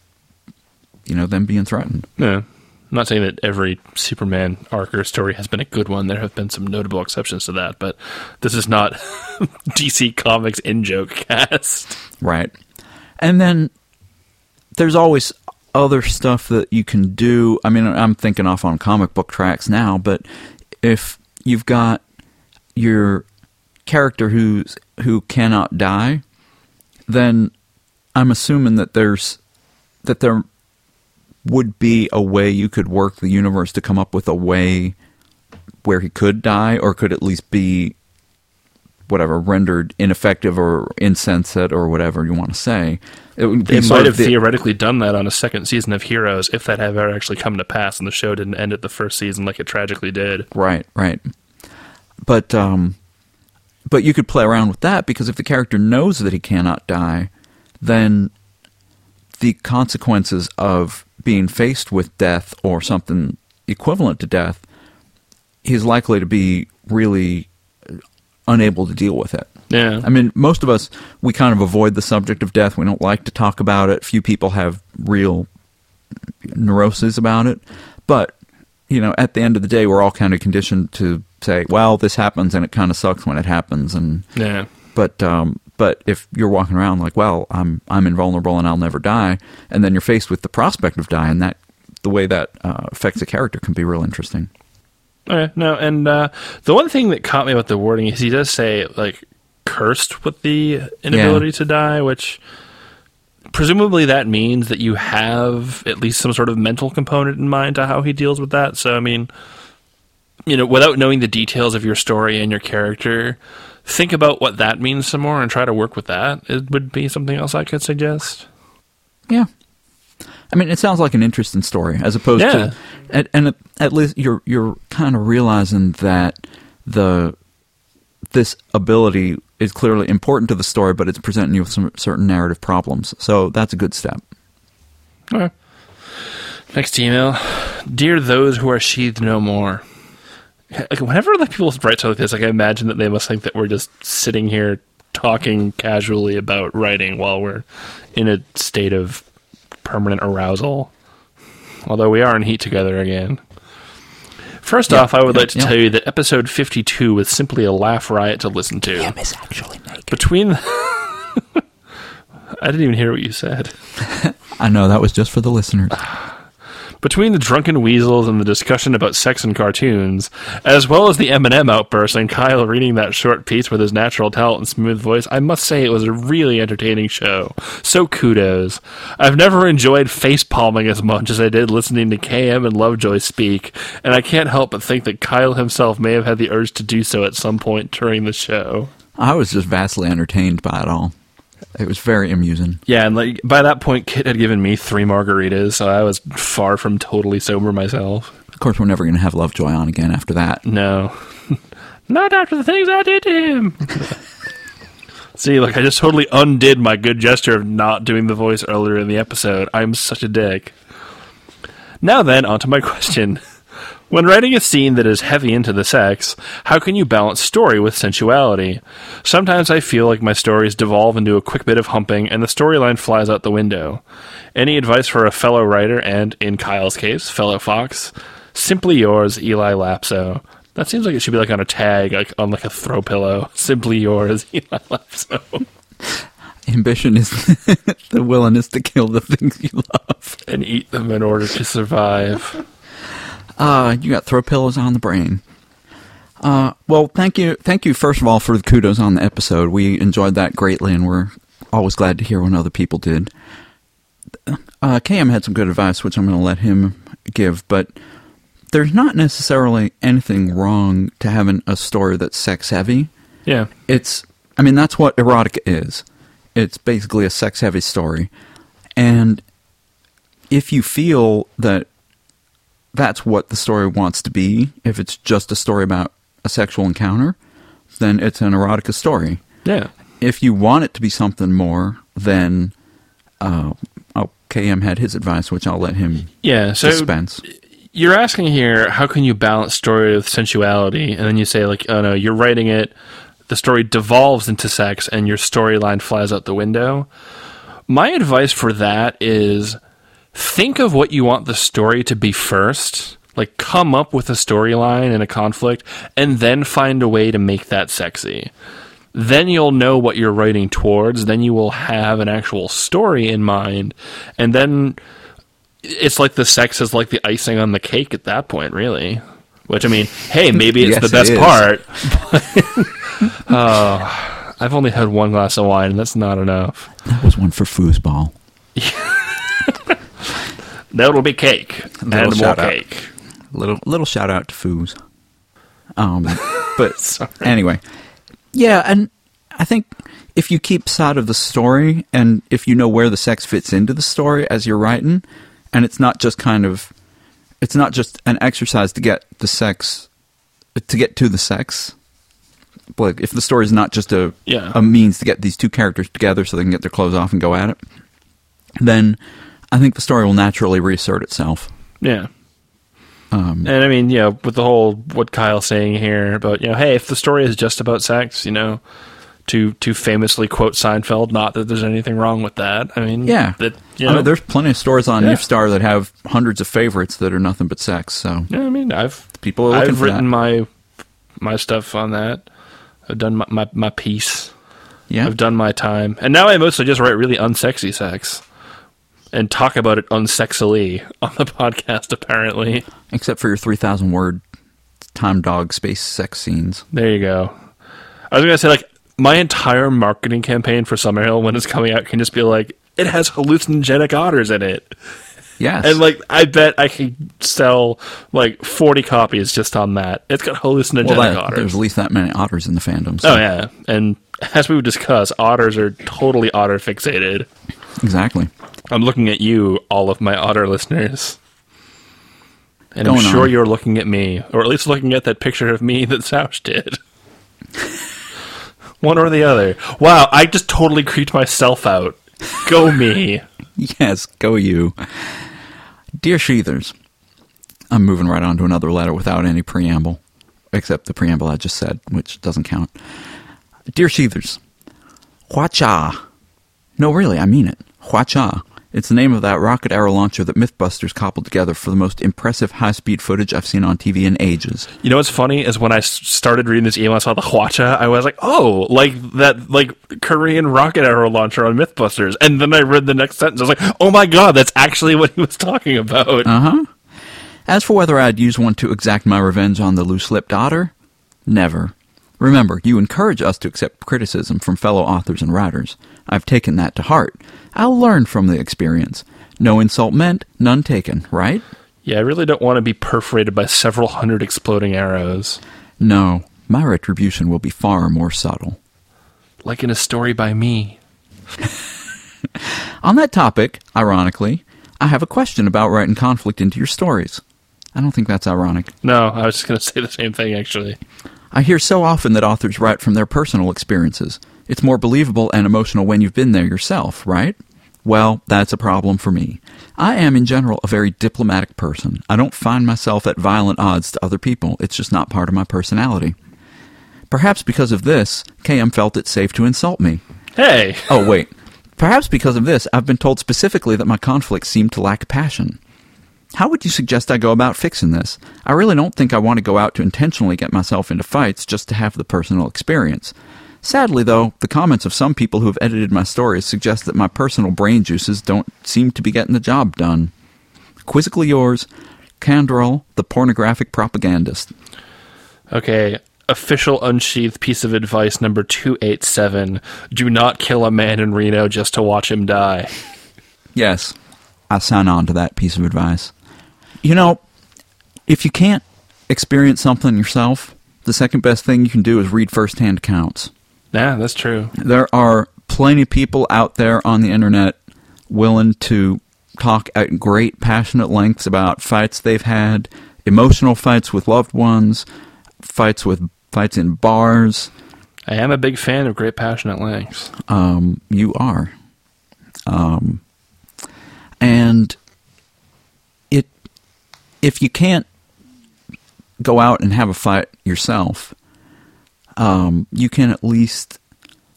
[SPEAKER 2] you know, them being threatened.
[SPEAKER 3] Yeah, I'm not saying that every Superman arc or story has been a good one. There have been some notable exceptions to that, but this is not DC Comics in joke cast.
[SPEAKER 2] Right. And then there's always other stuff that you can do. I mean, I'm thinking off on comic book tracks now, but if you've got your character who's who cannot die, then I'm assuming that there's that there would be a way you could work the universe to come up with a way where he could die or could at least be whatever rendered ineffective or insensate or whatever you want to say. It would
[SPEAKER 3] They might have
[SPEAKER 2] the-
[SPEAKER 3] theoretically done that on a second season of Heroes if that had ever actually come to pass, and the show didn't end at the first season like it tragically did.
[SPEAKER 2] Right, right. But um but you could play around with that because if the character knows that he cannot die, then the consequences of being faced with death or something equivalent to death he's likely to be really unable to deal with it.
[SPEAKER 3] Yeah,
[SPEAKER 2] I mean, most of us we kind of avoid the subject of death. We don't like to talk about it. Few people have real neuroses about it. But, you know, at the end of the day, we're all kind of conditioned to say, well, this happens and it kind of sucks when it happens. And,
[SPEAKER 3] yeah.
[SPEAKER 2] but, um, but if you're walking around like, well, I'm, I'm invulnerable and I'll never die, and then you're faced with the prospect of dying, that, the way that uh, affects a character can be real interesting.
[SPEAKER 3] Okay, no, and uh, the one thing that caught me about the wording is he does say like cursed with the inability to die, which presumably that means that you have at least some sort of mental component in mind to how he deals with that. So I mean, you know, without knowing the details of your story and your character, think about what that means some more and try to work with that. It would be something else I could suggest.
[SPEAKER 2] Yeah. I mean, it sounds like an interesting story, as opposed
[SPEAKER 3] Yeah.
[SPEAKER 2] to, and, and at least you're you're kind of realizing that the this ability is clearly important to the story, but it's presenting you with some certain narrative problems. So that's a good step.
[SPEAKER 3] Okay. Next email, dear those who are sheathed no more. Like whenever like people write something like this, like I imagine that they must think that we're just sitting here talking casually about writing while we're in a state of permanent arousal. Although we are in heat together again. First
[SPEAKER 2] Yeah,
[SPEAKER 3] off, I would
[SPEAKER 2] yeah,
[SPEAKER 3] like to
[SPEAKER 2] yeah.
[SPEAKER 3] tell you that episode 52 was simply a laugh riot to listen to.
[SPEAKER 2] is actually naked.
[SPEAKER 3] Between I didn't even hear what you said.
[SPEAKER 2] I know that was just for the listeners.
[SPEAKER 3] Between the drunken weasels and the discussion about sex and cartoons, as well as the Eminem outburst and Kyell reading that short piece with his natural talent and smooth voice, I must say it was a really entertaining show. So kudos. I've never enjoyed face palming as much as I did listening to KM and Lovejoy speak, and I can't help but think that Kyell himself may have had the urge to do so at some point during the show.
[SPEAKER 2] I was just vastly entertained by it all. It was very amusing.
[SPEAKER 3] Yeah, and like by that point, Kit had given me three margaritas, so I was far from totally sober myself.
[SPEAKER 2] Of course, we're never going to have Lovejoy on again after that.
[SPEAKER 3] No. Not after the things I did to him. See, like I just totally undid my good gesture of not doing the voice earlier in the episode. I'm such a dick. Now then, on to my question. When writing a scene that is heavy into the sex, how can you balance story with sensuality? Sometimes I feel like my stories devolve into a quick bit of humping and the storyline flies out the window. Any advice for a fellow writer and, in Kyell's case, fellow Fox? Simply yours, Eli Lapso. That seems like it should be like on a tag, like on like a throw pillow. Simply yours, Eli Lapso.
[SPEAKER 2] Ambition is the willingness to kill the things you love.
[SPEAKER 3] and eat them in order to survive.
[SPEAKER 2] Uh, you got throw pillows on the brain. Uh, well, thank you, thank you first of all for the kudos on the episode. We enjoyed that greatly, and we're always glad to hear when other people did. Uh, KM had some good advice, which I'm going to let him give, but there's not necessarily anything wrong to having a story that's sex heavy.
[SPEAKER 3] Yeah.
[SPEAKER 2] It's I mean, that's what erotica is. It's basically a sex heavy story. And if you feel that that's what the story wants to be, if it's just a story about a sexual encounter, then it's an erotica story.
[SPEAKER 3] Yeah.
[SPEAKER 2] If you want it to be something more, then uh, oh, KM had his advice, which I'll let him
[SPEAKER 3] Yeah. So
[SPEAKER 2] dispense.
[SPEAKER 3] you're asking here, how can you balance story with sensuality? And then you say, like, oh no, you're writing it, the story devolves into sex, and your storyline flies out the window. My advice for that is think of what you want the story to be first. Like, come up with a storyline and a conflict, and then find a way to make that sexy. Then you'll know what you're writing towards. Then you will have an actual story in mind. And then it's like the sex is like the icing on the cake at that point, really. Which I mean, hey, maybe it's
[SPEAKER 2] Yes,
[SPEAKER 3] the best
[SPEAKER 2] it
[SPEAKER 3] part. oh, I've only had one glass of wine, and that's not enough.
[SPEAKER 2] That was one for foosball.
[SPEAKER 3] That'll be cake and more
[SPEAKER 2] out.
[SPEAKER 3] cake.
[SPEAKER 2] Little little shout out to Foos. Um, but anyway, yeah, and I think if you keep sight of the story and if you know where the sex fits into the story as you're writing, and it's not just kind of, it's not just an exercise to get the sex, to get to the sex. Like if the story is not just a
[SPEAKER 3] Yeah.
[SPEAKER 2] a means to get these two characters together so they can get their clothes off and go at it, then I think the story will naturally reassert itself.
[SPEAKER 3] Yeah.
[SPEAKER 2] Um,
[SPEAKER 3] And I mean, you know, with the whole what Kyell's saying here about, you know, hey, if the story is just about sex, you know, to to famously quote Seinfeld, not that there's anything wrong with that. I mean,
[SPEAKER 2] Yeah,
[SPEAKER 3] that you
[SPEAKER 2] I
[SPEAKER 3] know,
[SPEAKER 2] mean, there's plenty of stores on
[SPEAKER 3] Yeah.
[SPEAKER 2] Nifstar that have hundreds of favorites that are nothing but sex. So
[SPEAKER 3] yeah, I mean, I've
[SPEAKER 2] people
[SPEAKER 3] I've written
[SPEAKER 2] that.
[SPEAKER 3] my my stuff on that. I've done my, my my piece.
[SPEAKER 2] yeah,
[SPEAKER 3] I've done my time, and now I mostly just write really unsexy sex and talk about it unsexily on the podcast. Apparently,
[SPEAKER 2] except for your three thousand word time dog space sex scenes.
[SPEAKER 3] there you go. I was gonna say like my entire marketing campaign for Summerhill when it's coming out can just be like it has hallucinogenic otters in it,
[SPEAKER 2] Yes,
[SPEAKER 3] and like I bet I could sell like forty copies just on that. It's got hallucinogenic
[SPEAKER 2] well, that,
[SPEAKER 3] otters.
[SPEAKER 2] there's at least that many otters in the fandom. So.
[SPEAKER 3] Oh yeah, and as we would discuss, otters are totally otter fixated.
[SPEAKER 2] exactly.
[SPEAKER 3] I'm looking at you, all of my otter listeners. And I'm sure
[SPEAKER 2] on.
[SPEAKER 3] you're looking at me, or at least looking at that picture of me that Sausch did. One or the other. Wow, I just totally creeped myself out. Go me.
[SPEAKER 2] Yes, go you, dear Sheathers. I'm moving right on to another letter without any preamble, except the preamble I just said, which doesn't count. Dear Sheathers, Hwacha. No, really, I mean it. Hwacha. It's the name of that rocket arrow launcher that Mythbusters cobbled together for the most impressive high speed footage I've seen on TV in ages.
[SPEAKER 3] You know what's funny is when I started reading this email, I saw the Hwacha. I was like, oh, like that, like Korean rocket arrow launcher on MythBusters. And then I read the next sentence. I was like, oh my god, that's actually what he was talking about.
[SPEAKER 2] Uh huh. As for whether I'd use one to exact my revenge on the loose lipped otter, never. Remember, you encourage us to accept criticism from fellow authors and writers. I've taken that to heart. I'll learn from the experience. No insult meant, none taken, right?
[SPEAKER 3] Yeah, I really don't want to be perforated by several hundred exploding arrows.
[SPEAKER 2] No, my retribution will be far more subtle.
[SPEAKER 3] Like in a story by me.
[SPEAKER 2] On that topic, ironically, I have a question about writing conflict into your stories. I don't think that's ironic.
[SPEAKER 3] No, I was just going to say the same thing, actually.
[SPEAKER 2] I hear so often that authors write from their personal experiences. It's more believable and emotional when you've been there yourself, right? Well, that's a problem for me. I am, in general, a very diplomatic person. I don't find myself at violent odds to other people. It's just not part of my personality. Perhaps because of this, KM felt it safe to insult me.
[SPEAKER 3] Hey!
[SPEAKER 2] Oh, wait. Perhaps because of this, I've been told specifically that my conflicts seem to lack passion. How would you suggest I go about fixing this? I really don't think I want to go out to intentionally get myself into fights just to have the personal experience. Sadly, though, the comments of some people who have edited my stories suggest that my personal brain juices don't seem to be getting the job done. Quizzically yours, Candrel, the pornographic propagandist.
[SPEAKER 3] Okay, official unsheathed piece of advice number 287 Do not kill a man in Reno just to watch him die.
[SPEAKER 2] Yes, I sign on to that piece of advice. You know, if you can't experience something yourself, the second best thing you can do is read firsthand accounts.
[SPEAKER 3] Yeah, that's true.
[SPEAKER 2] There are plenty of people out there on the internet willing to talk at great passionate lengths about fights they've had, emotional fights with loved ones, fights with fights in bars.
[SPEAKER 3] I am a big fan of great passionate lengths.
[SPEAKER 2] Um, you are. Um, and if you can't go out and have a fight yourself, um, you can at least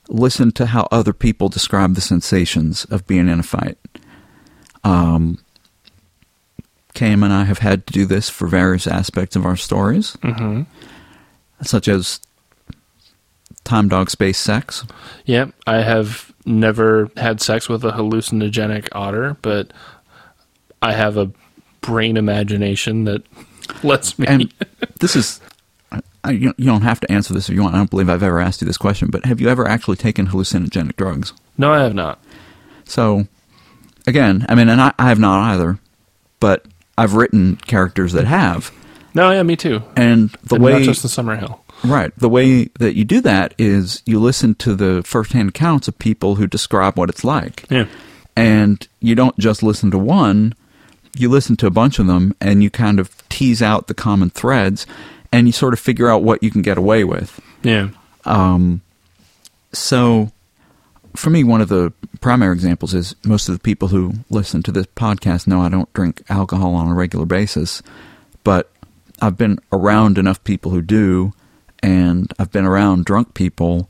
[SPEAKER 2] listen to how other people describe the sensations of being in a fight. Um, Cam and I have had to do this for various aspects of our stories,
[SPEAKER 3] Mm-hmm.
[SPEAKER 2] such as time dog space sex.
[SPEAKER 3] Yep, I have never had sex with a hallucinogenic otter, but I have a brain imagination that lets me.
[SPEAKER 2] And this is, I, you don't have to answer this if you want. I don't believe I've ever asked you this question, but have you ever actually taken hallucinogenic drugs?
[SPEAKER 3] no, I have not.
[SPEAKER 2] So, again, I mean, and I, I have not either, but I've written characters that have,
[SPEAKER 3] No, yeah, me too.
[SPEAKER 2] and the
[SPEAKER 3] and
[SPEAKER 2] way
[SPEAKER 3] not just the Summer Hill.
[SPEAKER 2] right, the way that you do that is you listen to the firsthand accounts of people who describe what it's like,
[SPEAKER 3] Yeah,
[SPEAKER 2] and you don't just listen to one, you listen to a bunch of them, and you kind of tease out the common threads, and you sort of figure out what you can get away with.
[SPEAKER 3] yeah,
[SPEAKER 2] Um, so, for me, one of the primary examples is most of the people who listen to this podcast know I don't drink alcohol on a regular basis, but I've been around enough people who do, and I've been around drunk people,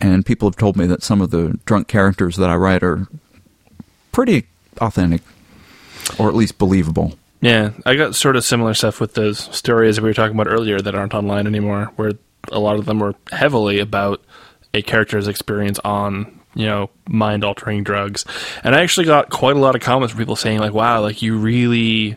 [SPEAKER 2] and people have told me that some of the drunk characters that I write are pretty authentic, or at least believable.
[SPEAKER 3] yeah. I got sort of similar stuff with those stories that we were talking about earlier that aren't online anymore, where a lot of them were heavily about a character's experience on you know mind altering drugs, and I actually got quite a lot of comments from people saying like, "Wow, like you really."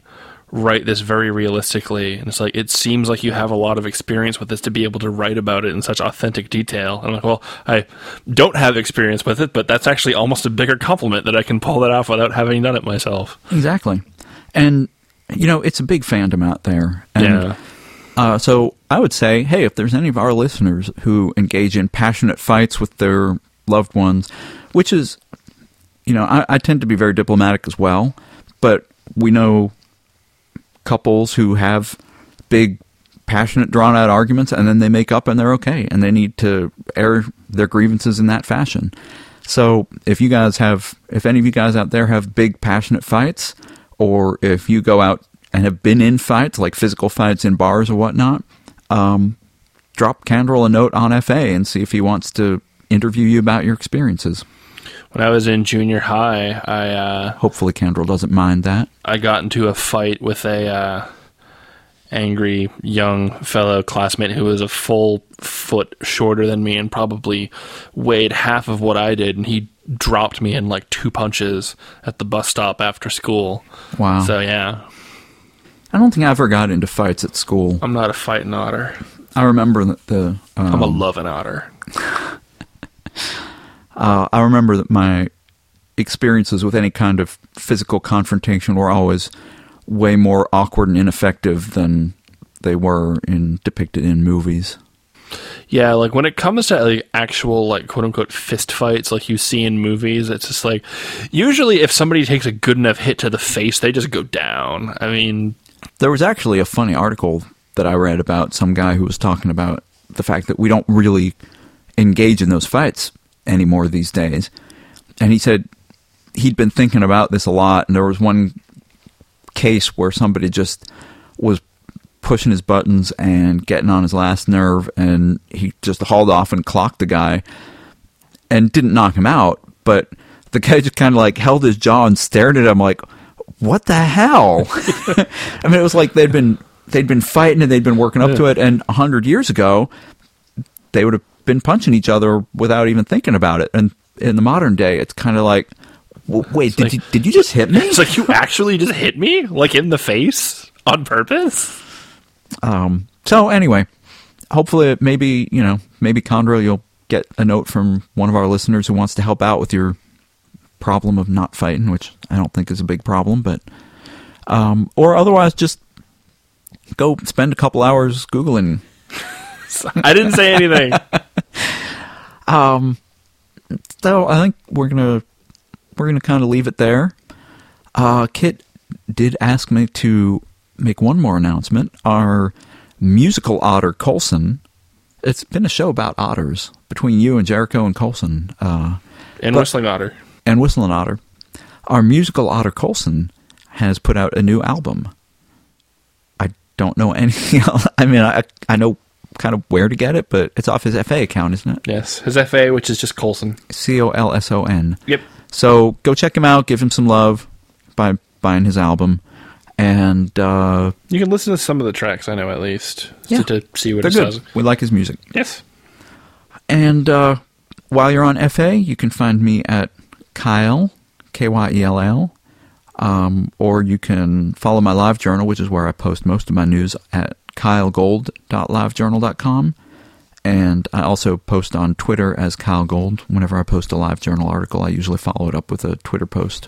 [SPEAKER 3] Write this very realistically and it's like it seems like you have a lot of experience with this to be able to write about it in such authentic detail and I'm like well i don't have experience with it but that's actually almost a bigger compliment that i can pull that off without having done it myself
[SPEAKER 2] Exactly. And, you know, it's a big fandom out there. And,
[SPEAKER 3] yeah
[SPEAKER 2] Uh, so I would say, hey, if there's any of our listeners who engage in passionate fights with their loved ones, which is, you know, I, I tend to be very diplomatic as well, but we know couples who have big, passionate, drawn out arguments and then they make up and they're okay and they need to air their grievances in that fashion. So if you guys have, if any of you guys out there have big, passionate fights, or if you go out and have been in fights, like physical fights in bars or whatnot, um, drop Candrel a note on FA and see if he wants to interview you about your experiences.
[SPEAKER 3] When i was in junior high i uh
[SPEAKER 2] Hopefully, Candrel doesn't mind that.
[SPEAKER 3] i got into a fight with a uh angry young fellow classmate who was a full foot shorter than me and probably weighed half of what i did and he dropped me in like two punches at the bus stop after school
[SPEAKER 2] Wow.
[SPEAKER 3] so yeah
[SPEAKER 2] I don't think I ever got into fights at school.
[SPEAKER 3] i'm not a fighting otter
[SPEAKER 2] I remember that the. Um,
[SPEAKER 3] i'm a loving otter
[SPEAKER 2] uh, I remember that my experiences with any kind of physical confrontation were always way more awkward and ineffective than they were in depicted in movies.
[SPEAKER 3] Yeah, like when it comes to like actual like quote unquote fist fights like you see in movies, it's just like usually if somebody takes a good enough hit to the face, they just go down. I mean,
[SPEAKER 2] There was actually a funny article that I read about some guy who was talking about the fact that we don't really engage in those fights anymore these days. And he said he'd been thinking about this a lot, and there was one case where somebody just was pushing his buttons and getting on his last nerve, and he just hauled off and clocked the guy and didn't knock him out, but the guy just kind of like held his jaw and stared at him like, "What the hell?" I mean, it was like they'd been they'd been fighting and they'd been working up to it, and a hundred years ago, they would have been punching each other without even thinking about it. And in the modern day, it's kind of like, "W- "Wait, did
[SPEAKER 3] like-
[SPEAKER 2] you did you just hit me?"
[SPEAKER 3] it's like you actually just hit me like in the face on purpose.
[SPEAKER 2] Um, so anyway, hopefully, maybe you know, maybe Condra, you'll get a note from one of our listeners who wants to help out with your problem of not fighting, which I don't think is a big problem, but um, or otherwise, just go spend a couple hours googling.
[SPEAKER 3] I didn't say anything.
[SPEAKER 2] Um, so I think we're gonna we're gonna kind of leave it there. Uh, Kit did ask me to make one more announcement. Our musical otter Colson. It's been a show about otters between you and Jericho and Colson. Uh,
[SPEAKER 3] And
[SPEAKER 2] But-
[SPEAKER 3] Whistling Otter.
[SPEAKER 2] and Whistling Otter. Our musical otter Colson has put out a new album. I don't know anything else. I mean, I I know kind of where to get it, but it's off his FA account, isn't it?
[SPEAKER 3] Yes. His FA, which is just Colson.
[SPEAKER 2] C O L S O N.
[SPEAKER 3] Yep.
[SPEAKER 2] So go check him out, give him some love by buying his album, and uh,
[SPEAKER 3] You can listen to some of the tracks, I know at least,
[SPEAKER 2] Yeah.
[SPEAKER 3] to, to see what it
[SPEAKER 2] good.
[SPEAKER 3] says.
[SPEAKER 2] We like his music.
[SPEAKER 3] Yes.
[SPEAKER 2] And uh, while you're on FA, you can find me at Kyell, K Y E L L, um, or you can follow my LiveJournal, which is where I post most of my news at kyellgold.livejournal.com. And I also post on Twitter as Kyell Gold. Whenever I post a LiveJournal article, I usually follow it up with a Twitter post.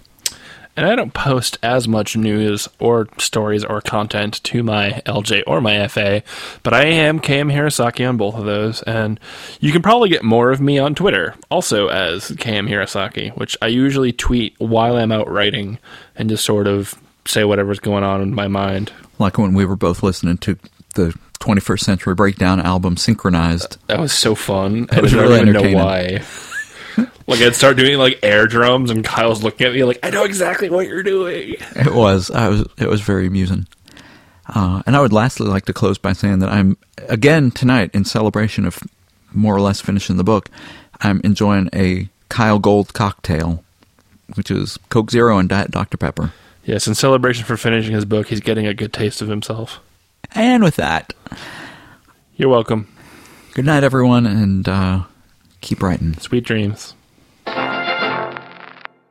[SPEAKER 3] And I don't post as much news or stories or content to my LJ or my FA, but I am KM Hirosaki on both of those. And you can probably get more of me on Twitter, also as KM Hirosaki, which I usually tweet while I'm out writing and just sort of say whatever's going on in my mind.
[SPEAKER 2] Like when we were both listening to the 21st Century Breakdown album synchronized.
[SPEAKER 3] That was so fun.
[SPEAKER 2] That was
[SPEAKER 3] I
[SPEAKER 2] really
[SPEAKER 3] don't even know why. like I'd start doing like air drums, and Kyell's looking at me like, "I know exactly what you're doing."
[SPEAKER 2] It was. I was. It was very amusing. Uh, and I would lastly like to close by saying that I'm again tonight in celebration of more or less finishing the book. I'm enjoying a Kyell Gold cocktail, which is Coke Zero and Diet Dr Pepper.
[SPEAKER 3] Yes, in celebration for finishing his book, he's getting a good taste of himself.
[SPEAKER 2] And with that,
[SPEAKER 3] You're welcome.
[SPEAKER 2] good night, everyone, and uh, keep writing.
[SPEAKER 3] Sweet dreams.